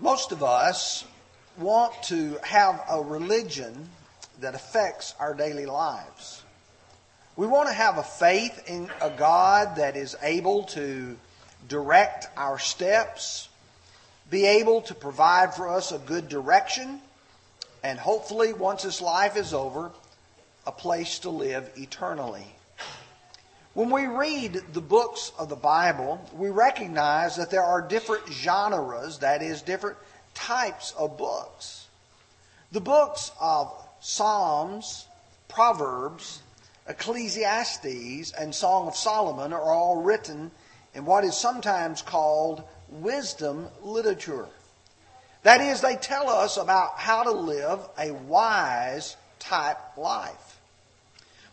Most of us want to have a religion that affects our daily lives. We want to have a faith in a God that is able to direct our steps, be able to provide for us a good direction, and hopefully, once this life is over, a place to live eternally. When we read the books of the Bible, we recognize that there are different genres, that is, different types of books. The books of Psalms, Proverbs, Ecclesiastes, and Song of Solomon are all written in what is sometimes called wisdom literature. That is, they tell us about how to live a wise type life.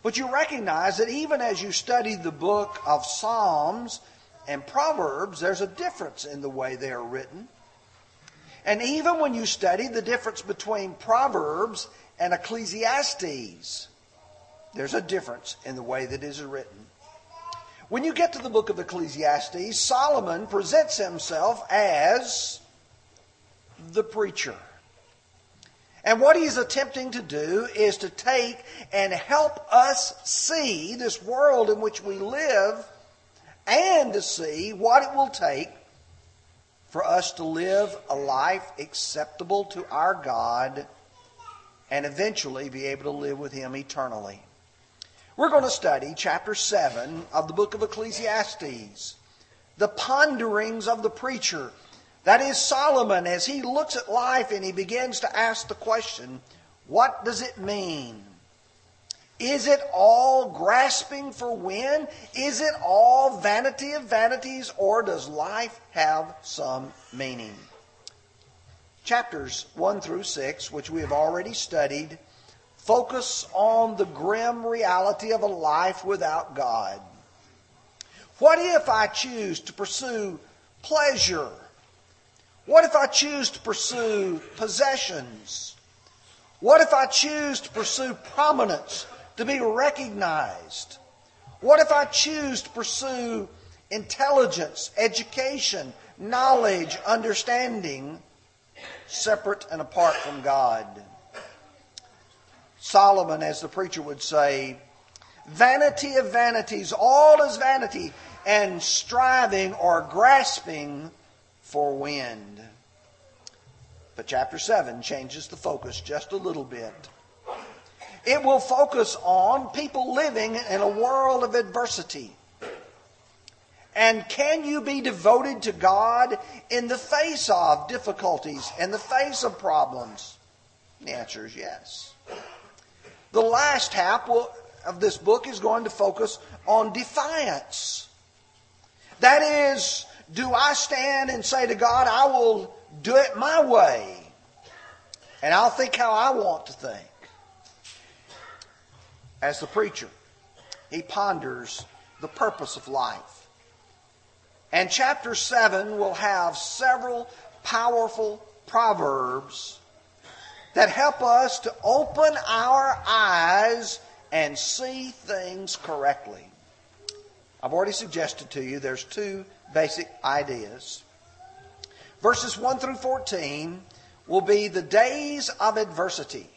But you recognize that even as you study the book of Psalms and Proverbs, there's a difference in the way they are written. And even when you study the difference between Proverbs and Ecclesiastes, there's a difference in the way that is written. When you get to the book of Ecclesiastes, Solomon presents himself as the preacher. And what he's attempting to do is to take and help us see this world in which we live and to see what it will take for us to live a life acceptable to our God and eventually be able to live with Him eternally. We're going to study chapter 7 of the book of Ecclesiastes, the ponderings of the preacher that is Solomon as he looks at life and he begins to ask the question, what does it mean? Is it all grasping for wind? Is it all vanity of vanities? Or does life have some meaning? Chapters 1 through 6, which we have already studied, focus on the grim reality of a life without God. What if I choose to pursue pleasure? What if I choose to pursue possessions? What if I choose to pursue prominence, to be recognized? What if I choose to pursue intelligence, education, knowledge, understanding, separate and apart from God? Solomon, as the preacher would say, vanity of vanities, all is vanity, and striving or grasping for wind. But chapter 7 changes the focus just a little bit. It will focus on people living in a world of adversity. And can you be devoted to God in the face of difficulties, in the face of problems? The answer is yes. The last half of this book is going to focus on defiance. That is, do I stand and say to God, I will do it my way, and I'll think how I want to think? As the preacher, he ponders the purpose of life. And chapter 7 will have several powerful proverbs that help us to open our eyes and see things correctly. I've already suggested to you there's two basic ideas. Verses 1 through 14 will be the days of adversity.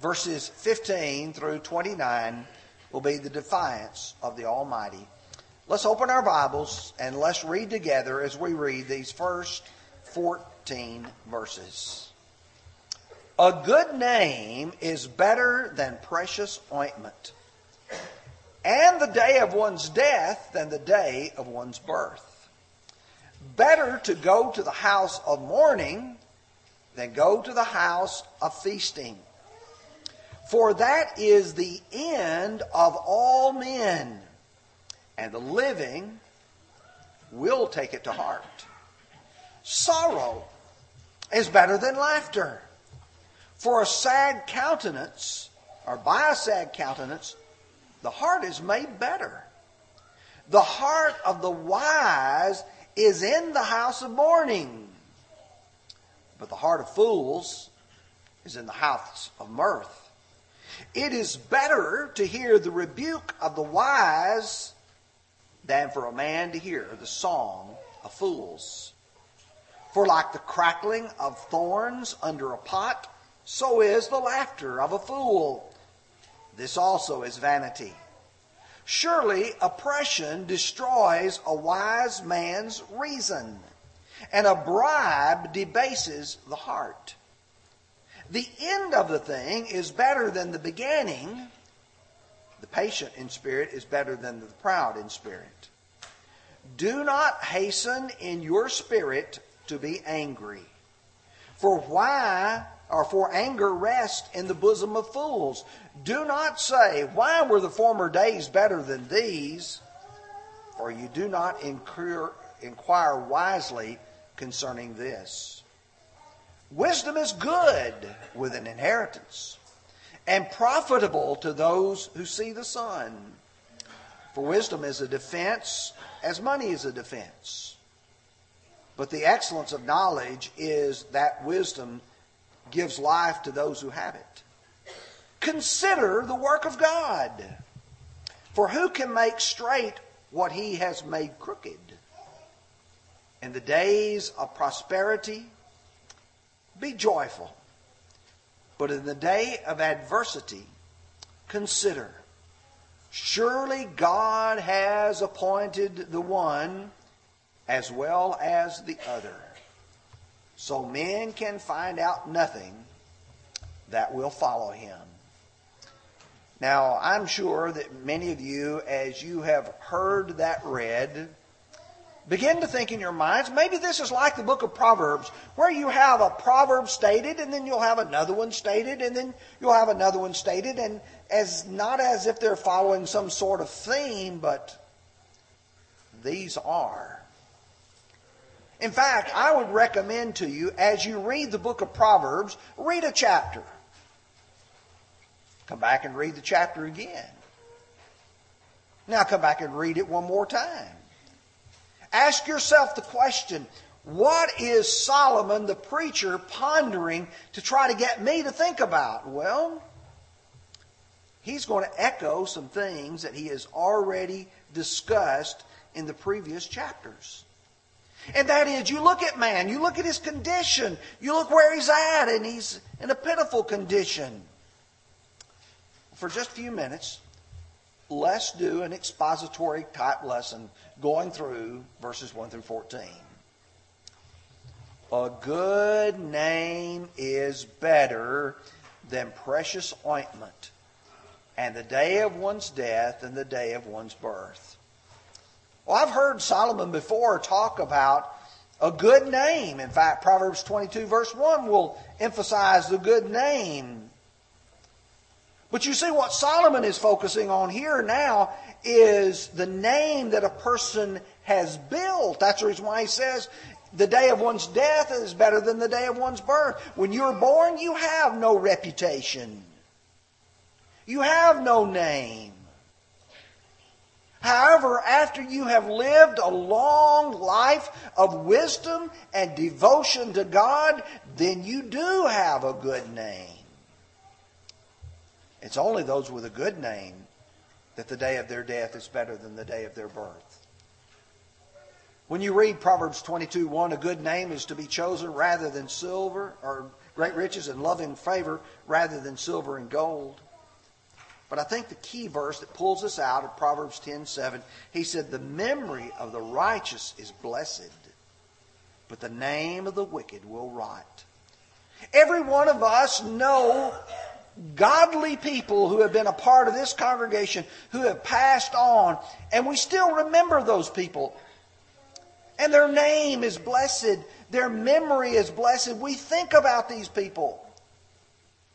Verses 15 through 29 will be the defiance of the Almighty. Let's open our Bibles and let's read together as we read these first 14 verses. A good name is better than precious ointment and the day of one's death than the day of one's birth. Better to go to the house of mourning than go to the house of feasting. For that is the end of all men, and the living will take it to heart. Sorrow is better than laughter. For a sad countenance, or by a sad countenance, the heart is made better. The heart of the wise is in the house of mourning, but the heart of fools is in the house of mirth. It is better to hear the rebuke of the wise than for a man to hear the song of fools. For like the crackling of thorns under a pot, so is the laughter of a fool. This also is vanity. Surely oppression destroys a wise man's reason, and a bribe debases the heart. The end of the thing is better than the beginning. The patient in spirit is better than the proud in spirit. Do not hasten in your spirit to be angry. For why, or for anger rests in the bosom of fools. Do not say, Why were the former days better than these? For you do not inquire, inquire wisely concerning this. Wisdom is good with an inheritance and profitable to those who see the sun. For wisdom is a defense as money is a defense. But the excellence of knowledge is that wisdom gives life to those who have it. Consider the work of God. For who can make straight what he has made crooked? In the days of prosperity, be joyful. But in the day of adversity, consider. Surely God has appointed the one as well as the other. So men can find out nothing that will follow him. Now, I'm sure that many of you, as you have heard that read, begin to think in your minds, maybe this is like the book of Proverbs, where you have a proverb stated, and then you'll have another one stated, and then you'll have another one stated, and as not as if they're following some sort of theme, but these are. In fact, I would recommend to you, as you read the book of Proverbs, read a chapter. Come back and read the chapter again. Now come back and read it one more time. Ask yourself the question what is Solomon, the preacher, pondering to try to get me to think about? Well, he's going to echo some things that he has already discussed in the previous chapters. And that is, you look at man, you look at his condition, you look where he's at, and he's in a pitiful condition. For just a few minutes, let's do an expository type lesson going through verses 1 through 14. A good name is better than precious ointment, and the day of one's death and the day of one's birth. Well, I've heard Solomon before talk about a good name. In fact, Proverbs 22, verse 1 will emphasize the good name. But you see, what Solomon is focusing on here now is the name that a person has built. That's the reason why he says the day of one's death is better than the day of one's birth. When you're born, you have no reputation. You have no name. However, after you have lived a long life of wisdom and devotion to God, then you do have a good name. It's only those with a good name that the day of their death is better than the day of their birth. When you read Proverbs 22 1, a good name is to be chosen rather than silver, or great riches and loving favor rather than silver and gold. But I think the key verse that pulls us out of Proverbs 10 7, he said, The memory of the righteous is blessed, but the name of the wicked will rot. Every one of us know godly people who have been a part of this congregation who have passed on, and we still remember those people. And their name is blessed, their memory is blessed. We think about these people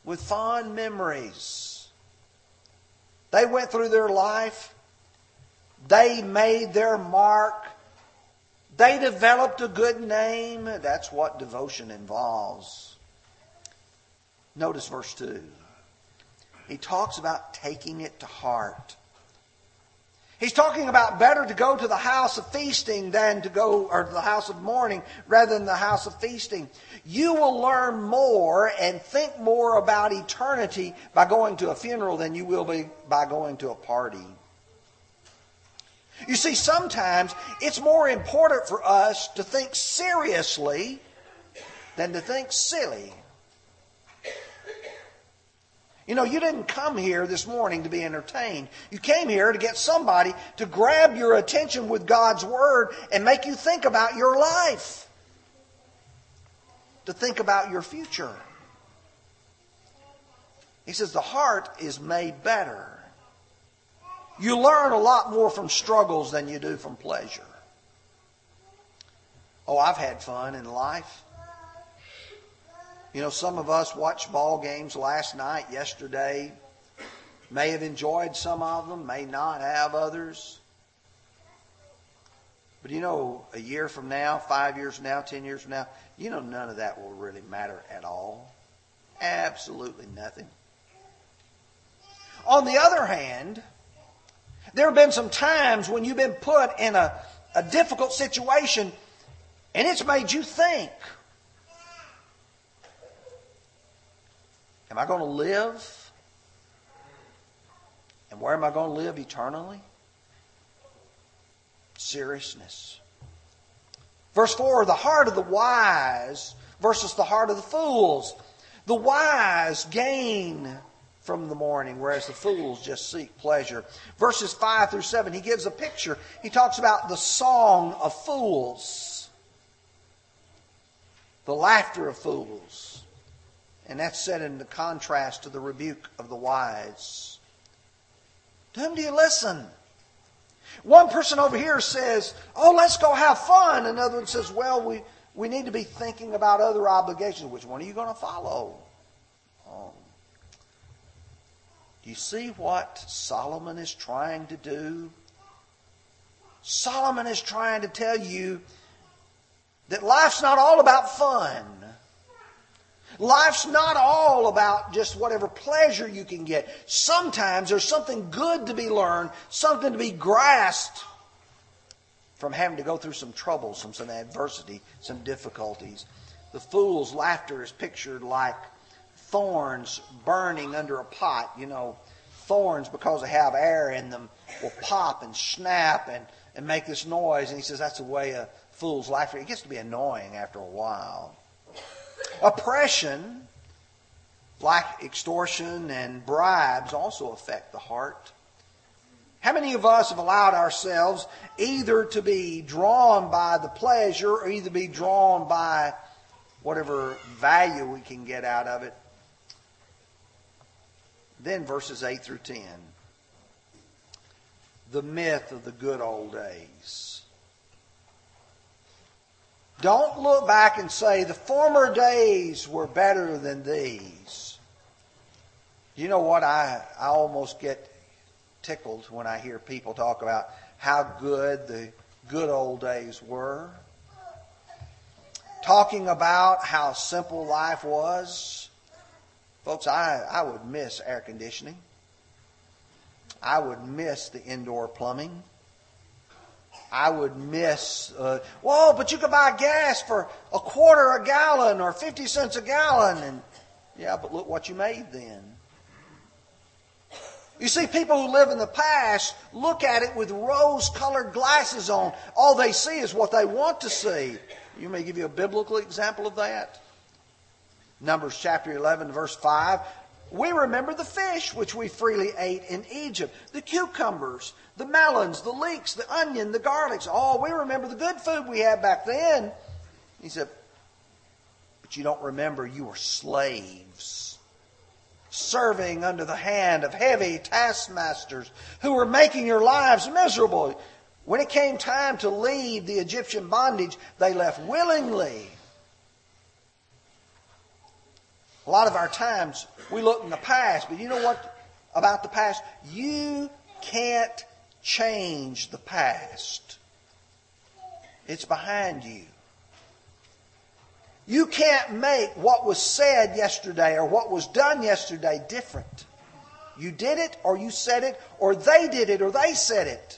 with fond memories. They went through their life, they made their mark. They developed a good name. That's what devotion involves. Notice verse 2 he talks about taking it to heart. He's talking about better to go to the house of feasting than to go, or to the house of mourning rather than the house of feasting. You will learn more and think more about eternity by going to a funeral than you will be by going to a party. You see, sometimes it's more important for us to think seriously than to think silly. You know, you didn't come here this morning to be entertained. You came here to get somebody to grab your attention with God's Word and make you think about your life, to think about your future. He says the heart is made better. You learn a lot more from struggles than you do from pleasure. Oh, I've had fun in life. You know, some of us watched ball games last night, yesterday. May have enjoyed some of them, may not have others. But you know, a year from now, five years from now, ten years from now, you know, none of that will really matter at all. Absolutely nothing. On the other hand, there have been some times when you've been put in a, a difficult situation and it's made you think Am I going to live? And where am I going to live eternally? Seriousness. Verse 4 the heart of the wise versus the heart of the fools. The wise gain from the mourning, whereas the fools just seek pleasure. Verses 5 through 7, he gives a picture. He talks about the song of fools, the laughter of fools. And that's set into contrast to the rebuke of the wise. To whom do you listen? One person over here says, Oh, let's go have fun. Another one says, Well, we, we need to be thinking about other obligations. Which one are you going to follow? Um, do you see what Solomon is trying to do? Solomon is trying to tell you that life's not all about fun. Life's not all about just whatever pleasure you can get. Sometimes there's something good to be learned, something to be grasped from having to go through some troubles, some, some adversity, some difficulties. The fool's laughter is pictured like thorns burning under a pot. You know, thorns, because they have air in them, will pop and snap and, and make this noise. And he says that's the way a fool's laughter. It gets to be annoying after a while. Oppression, like extortion and bribes, also affect the heart. How many of us have allowed ourselves either to be drawn by the pleasure or either be drawn by whatever value we can get out of it then verses 8 through 10. The myth of the good old days. Don't look back and say the former days were better than these. You know what? I, I almost get tickled when I hear people talk about how good the good old days were. Talking about how simple life was Folks, I, I would miss air conditioning. I would miss the indoor plumbing. I would miss, uh, whoa, but you could buy gas for a quarter a gallon or 50 cents a gallon. And yeah, but look what you made then. You see, people who live in the past look at it with rose colored glasses on. All they see is what they want to see. You may give you a biblical example of that. Numbers chapter 11, verse 5. We remember the fish which we freely ate in Egypt, the cucumbers, the melons, the leeks, the onion, the garlics. Oh, we remember the good food we had back then. He said, But you don't remember you were slaves, serving under the hand of heavy taskmasters who were making your lives miserable. When it came time to leave the Egyptian bondage, they left willingly a lot of our times we look in the past, but you know what about the past? You can't change the past. It's behind you. You can't make what was said yesterday or what was done yesterday different. You did it, or you said it, or they did it, or they said it.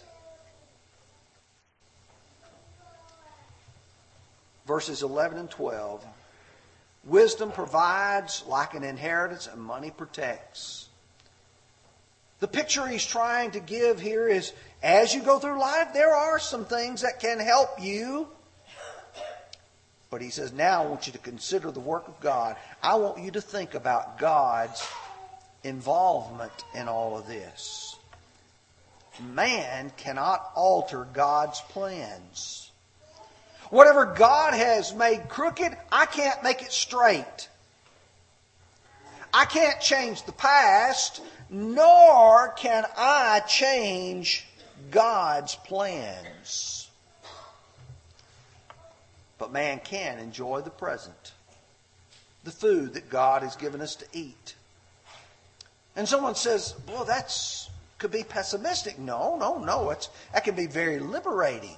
Verses 11 and 12 Wisdom provides like an inheritance, and money protects. The picture he's trying to give here is as you go through life, there are some things that can help you. But he says, now I want you to consider the work of God. I want you to think about God's involvement in all of this. Man cannot alter God's plans. Whatever God has made crooked, I can't make it straight. I can't change the past, nor can I change God's plans. But man can enjoy the present, the food that God has given us to eat. And someone says, well, that's could be pessimistic. No, no, no. It's, that can be very liberating.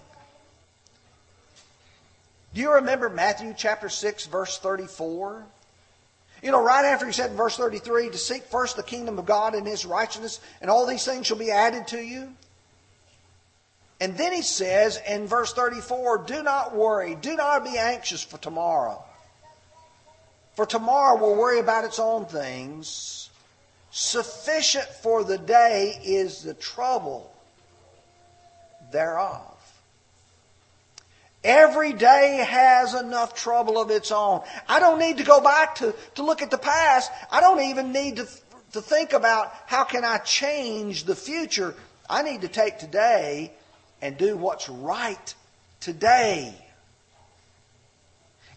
Do you remember Matthew chapter 6, verse 34? You know, right after he said in verse 33, to seek first the kingdom of God and his righteousness, and all these things shall be added to you. And then he says in verse 34, do not worry, do not be anxious for tomorrow. For tomorrow will worry about its own things. Sufficient for the day is the trouble thereof. Every day has enough trouble of its own. I don't need to go back to, to look at the past. I don't even need to, to think about how can I change the future. I need to take today and do what's right today.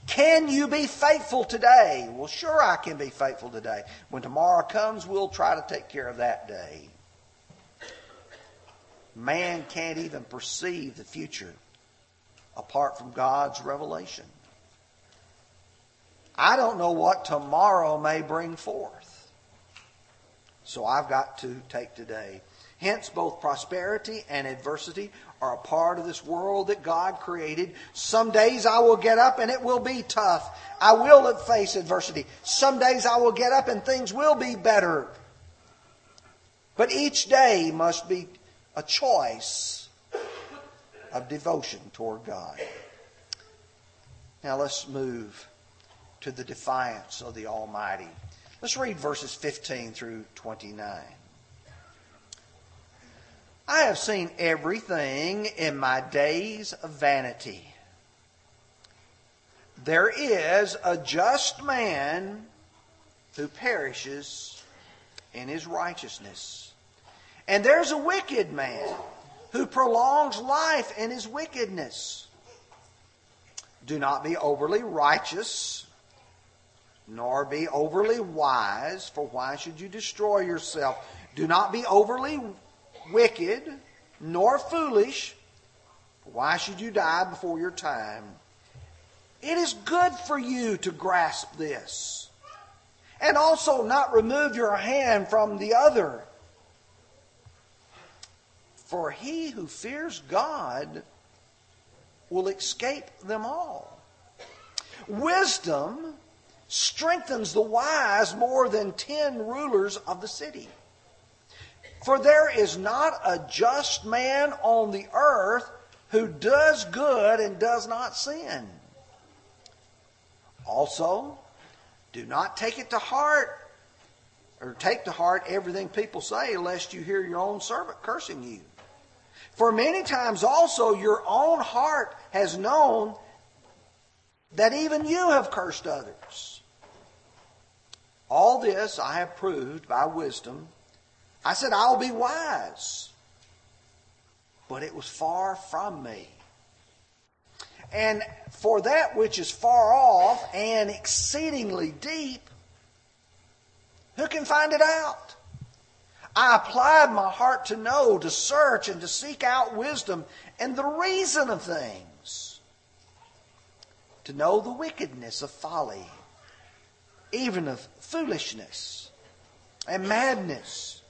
Can you be faithful today? Well, sure, I can be faithful today. When tomorrow comes, we'll try to take care of that day. Man can't even perceive the future apart from God's revelation. I don't know what tomorrow may bring forth. So I've got to take today. Hence, both prosperity and adversity are a part of this world that God created. Some days I will get up and it will be tough. I will face adversity. Some days I will get up and things will be better. But each day must be a choice of devotion toward God. Now let's move to the defiance of the Almighty. Let's read verses 15 through 29. I have seen everything in my days of vanity. There is a just man who perishes in his righteousness. And there's a wicked man who prolongs life in his wickedness. Do not be overly righteous, nor be overly wise, for why should you destroy yourself? Do not be overly wicked nor foolish. Why should you die before your time? It is good for you to grasp this. And also not remove your hand from the other. For he who fears God will escape them all. Wisdom strengthens the wise more than ten rulers of the city. For there is not a just man on the earth who does good and does not sin. Also, do not take it to heart or take to heart everything people say, lest you hear your own servant cursing you. For many times also your own heart has known that even you have cursed others. All this I have proved by wisdom I said, I'll be wise. But it was far from me. And for that which is far off and exceedingly deep, who can find it out? I applied my heart to know, to search, and to seek out wisdom and the reason of things, to know the wickedness of folly, even of foolishness and madness.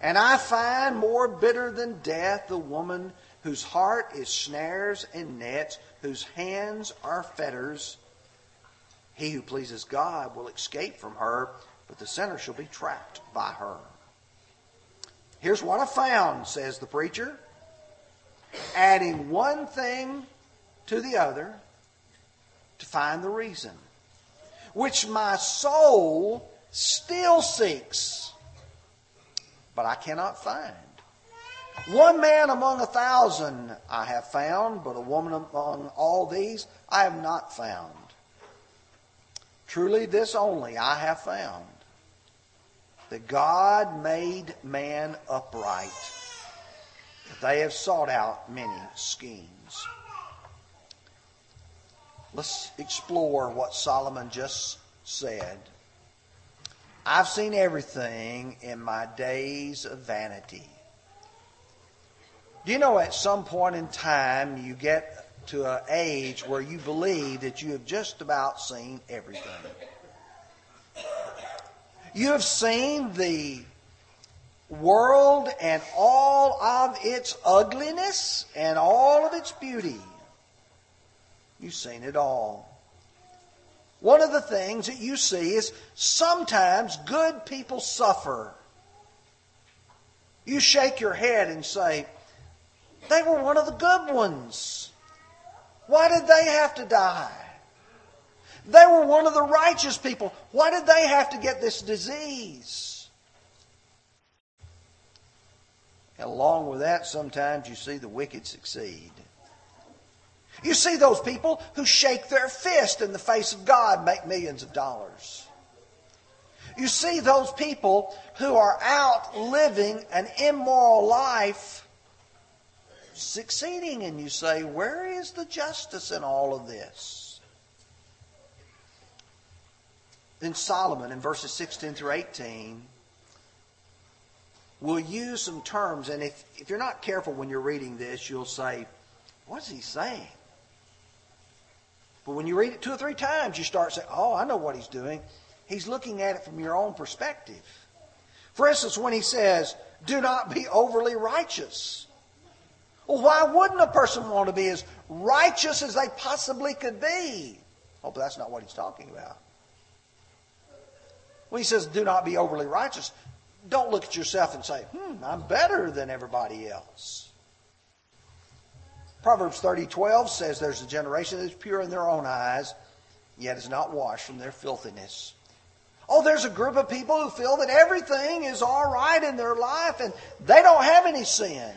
And I find more bitter than death the woman whose heart is snares and nets, whose hands are fetters. He who pleases God will escape from her, but the sinner shall be trapped by her. Here's what I found, says the preacher. Adding one thing to the other to find the reason, which my soul still seeks but I cannot find. One man among a thousand I have found, but a woman among all these I have not found. Truly, this only I have found that God made man upright, they have sought out many schemes. Let's explore what Solomon just said. I've seen everything in my days of vanity. Do you know at some point in time you get to an age where you believe that you have just about seen everything? You have seen the world and all of its ugliness and all of its beauty. You've seen it all. One of the things that you see is sometimes good people suffer. You shake your head and say, they were one of the good ones. Why did they have to die? They were one of the righteous people. Why did they have to get this disease? Along with that, sometimes you see the wicked succeed. You see those people who shake their fist in the face of God make millions of dollars. You see those people who are out living an immoral life succeeding, and you say, Where is the justice in all of this? Then Solomon, in verses 16 through 18, will use some terms, and if, if you're not careful when you're reading this, you'll say, What's he saying? But when you read it two or three times, you start saying, Oh, I know what he's doing. He's looking at it from your own perspective. For instance, when he says, Do not be overly righteous. Well, why wouldn't a person want to be as righteous as they possibly could be? Oh, but that's not what he's talking about. When he says, do not be overly righteous, don't look at yourself and say, hmm, I'm better than everybody else. Proverbs 30, 12 says there's a generation that's pure in their own eyes, yet is not washed from their filthiness. Oh, there's a group of people who feel that everything is all right in their life and they don't have any sin.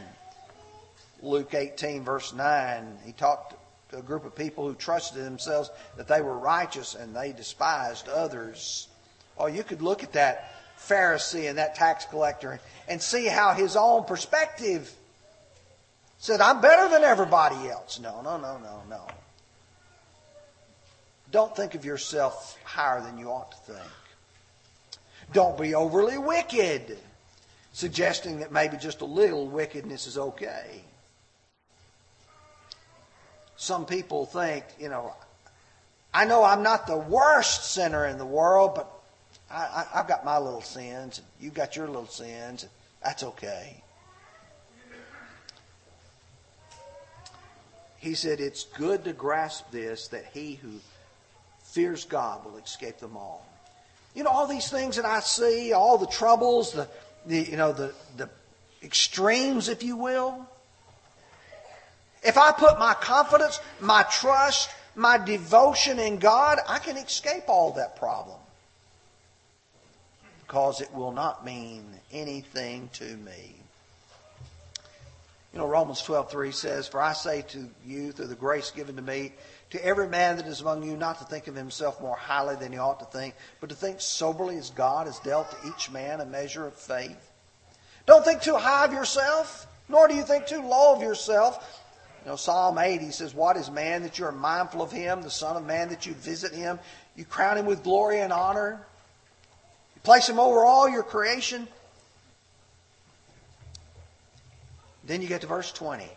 Luke 18, verse 9, he talked to a group of people who trusted themselves that they were righteous and they despised others. Oh, you could look at that Pharisee and that tax collector and see how his own perspective said, I'm better than everybody else. No, no, no, no, no. Don't think of yourself higher than you ought to think. Don't be overly wicked, suggesting that maybe just a little wickedness is okay some people think, you know, I know I'm not the worst sinner in the world, but I, have got my little sins, and you've got your little sins, and that's okay. He said, It's good to grasp this that he who fears God will escape them all. You know, all these things that I see, all the troubles, the, the you know, the, the extremes, if you will, if I put my confidence, my trust, my devotion in God, I can escape all that problem. Because it will not mean anything to me. You know, Romans 12:3 says, For I say to you, through the grace given to me, to every man that is among you, not to think of himself more highly than he ought to think, but to think soberly as God has dealt to each man a measure of faith. Don't think too high of yourself, nor do you think too low of yourself. You know, Psalm 8, he says, What is man that you are mindful of him, the Son of Man that you visit him? You crown him with glory and honor. Place him over all your creation. Then you get to verse 20.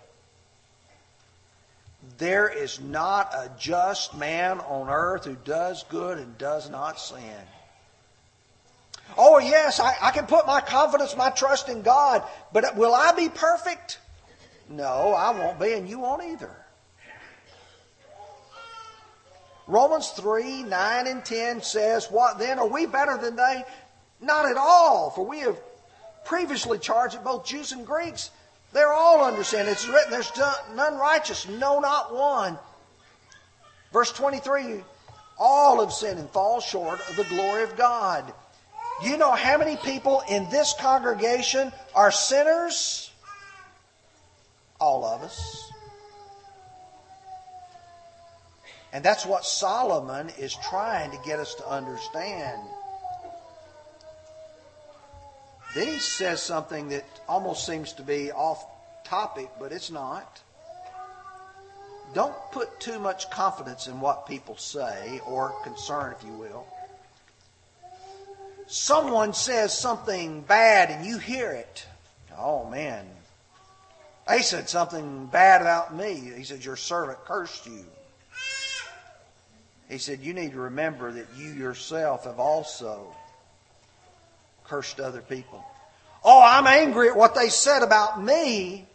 There is not a just man on earth who does good and does not sin. Oh, yes, I, I can put my confidence, my trust in God, but will I be perfect? No, I won't be, and you won't either. Romans 3 9 and 10 says, What then? Are we better than they? Not at all, for we have previously charged that both Jews and Greeks, they're all under sin. It's written, There's none righteous, no, not one. Verse 23 All have sinned and fall short of the glory of God. You know how many people in this congregation are sinners? All of us. And that's what Solomon is trying to get us to understand. Then he says something that almost seems to be off topic, but it's not. Don't put too much confidence in what people say, or concern, if you will. Someone says something bad and you hear it. Oh, man. They said something bad about me. He said, Your servant cursed you. He said, You need to remember that you yourself have also cursed other people. Oh, I'm angry at what they said about me.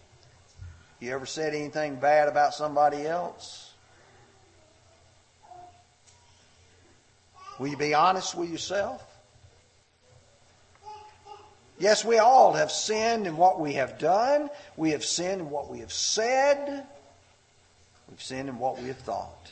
You ever said anything bad about somebody else? Will you be honest with yourself? Yes, we all have sinned in what we have done. We have sinned in what we have said. We've sinned in what we have thought.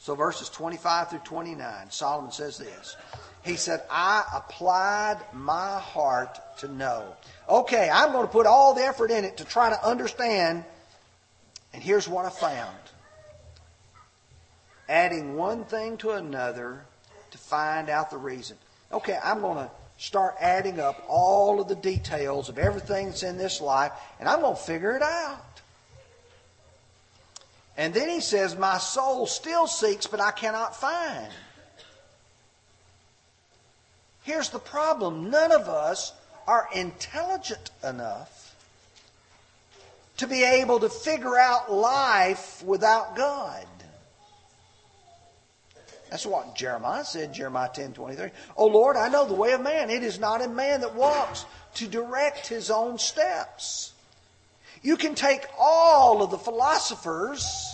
So, verses 25 through 29, Solomon says this. He said, I applied my heart to know. Okay, I'm going to put all the effort in it to try to understand. And here's what I found adding one thing to another to find out the reason. Okay, I'm going to start adding up all of the details of everything that's in this life, and I'm going to figure it out. And then he says, My soul still seeks, but I cannot find. Here's the problem none of us are intelligent enough to be able to figure out life without God. That's what Jeremiah said, Jeremiah 10 23. Oh Lord, I know the way of man. It is not in man that walks to direct his own steps. You can take all of the philosophers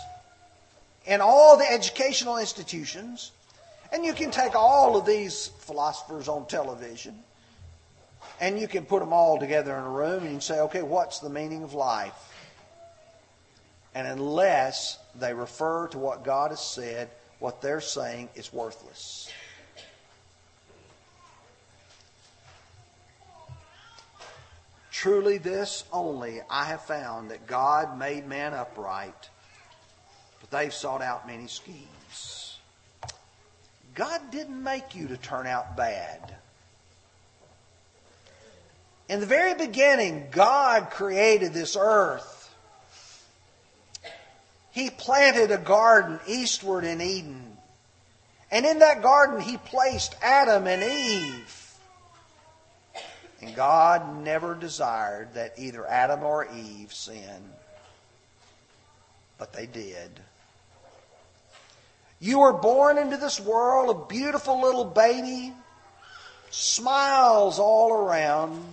and all the educational institutions, and you can take all of these philosophers on television, and you can put them all together in a room and say, okay, what's the meaning of life? And unless they refer to what God has said, what they're saying is worthless. Truly, this only I have found that God made man upright, but they've sought out many schemes. God didn't make you to turn out bad. In the very beginning, God created this earth. He planted a garden eastward in Eden. And in that garden, He placed Adam and Eve. And God never desired that either Adam or Eve sin, but they did. You were born into this world a beautiful little baby, smiles all around.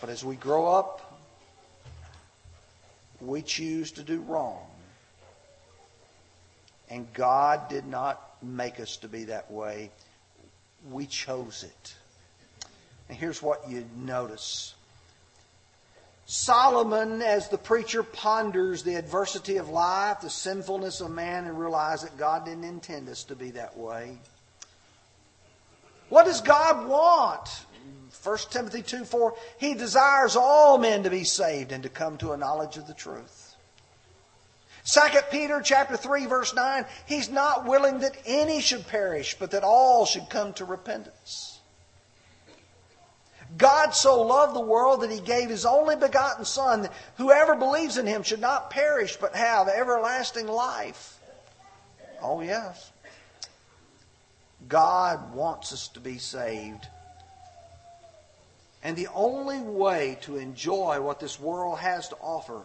But as we grow up, we choose to do wrong. And God did not make us to be that way. We chose it. And here's what you notice. Solomon, as the preacher ponders the adversity of life, the sinfulness of man, and realizes that God didn't intend us to be that way. What does God want? 1 Timothy 2 4, He desires all men to be saved and to come to a knowledge of the truth. 2 Peter chapter 3 verse 9, He's not willing that any should perish, but that all should come to repentance. God so loved the world that he gave his only begotten Son, whoever believes in him should not perish but have everlasting life. Oh, yes. God wants us to be saved. And the only way to enjoy what this world has to offer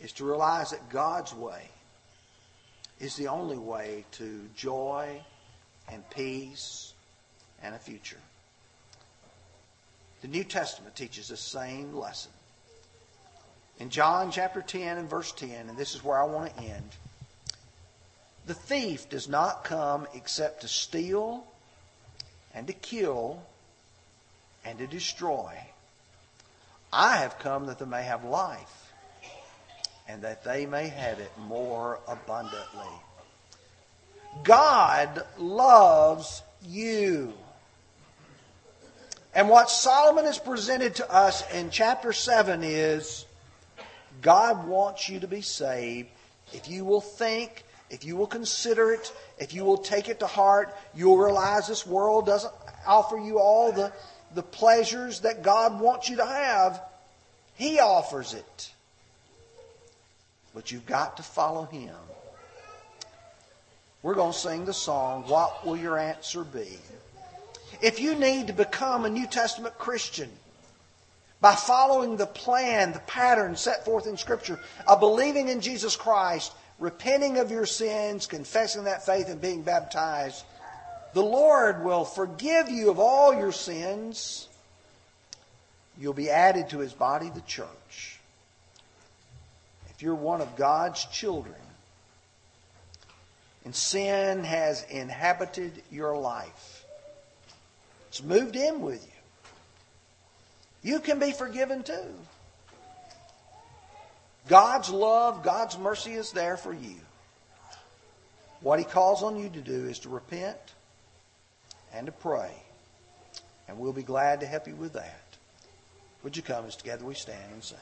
is to realize that God's way is the only way to joy and peace and a future. The New Testament teaches the same lesson. In John chapter 10 and verse 10, and this is where I want to end, the thief does not come except to steal and to kill and to destroy. I have come that they may have life and that they may have it more abundantly. God loves you. And what Solomon has presented to us in chapter 7 is God wants you to be saved. If you will think, if you will consider it, if you will take it to heart, you'll realize this world doesn't offer you all the, the pleasures that God wants you to have. He offers it. But you've got to follow Him. We're going to sing the song, What Will Your Answer Be? If you need to become a New Testament Christian by following the plan, the pattern set forth in Scripture of believing in Jesus Christ, repenting of your sins, confessing that faith, and being baptized, the Lord will forgive you of all your sins. You'll be added to His body, the church. If you're one of God's children, and sin has inhabited your life. It's moved in with you. You can be forgiven too. God's love, God's mercy is there for you. What He calls on you to do is to repent and to pray. And we'll be glad to help you with that. Would you come as together we stand and sing?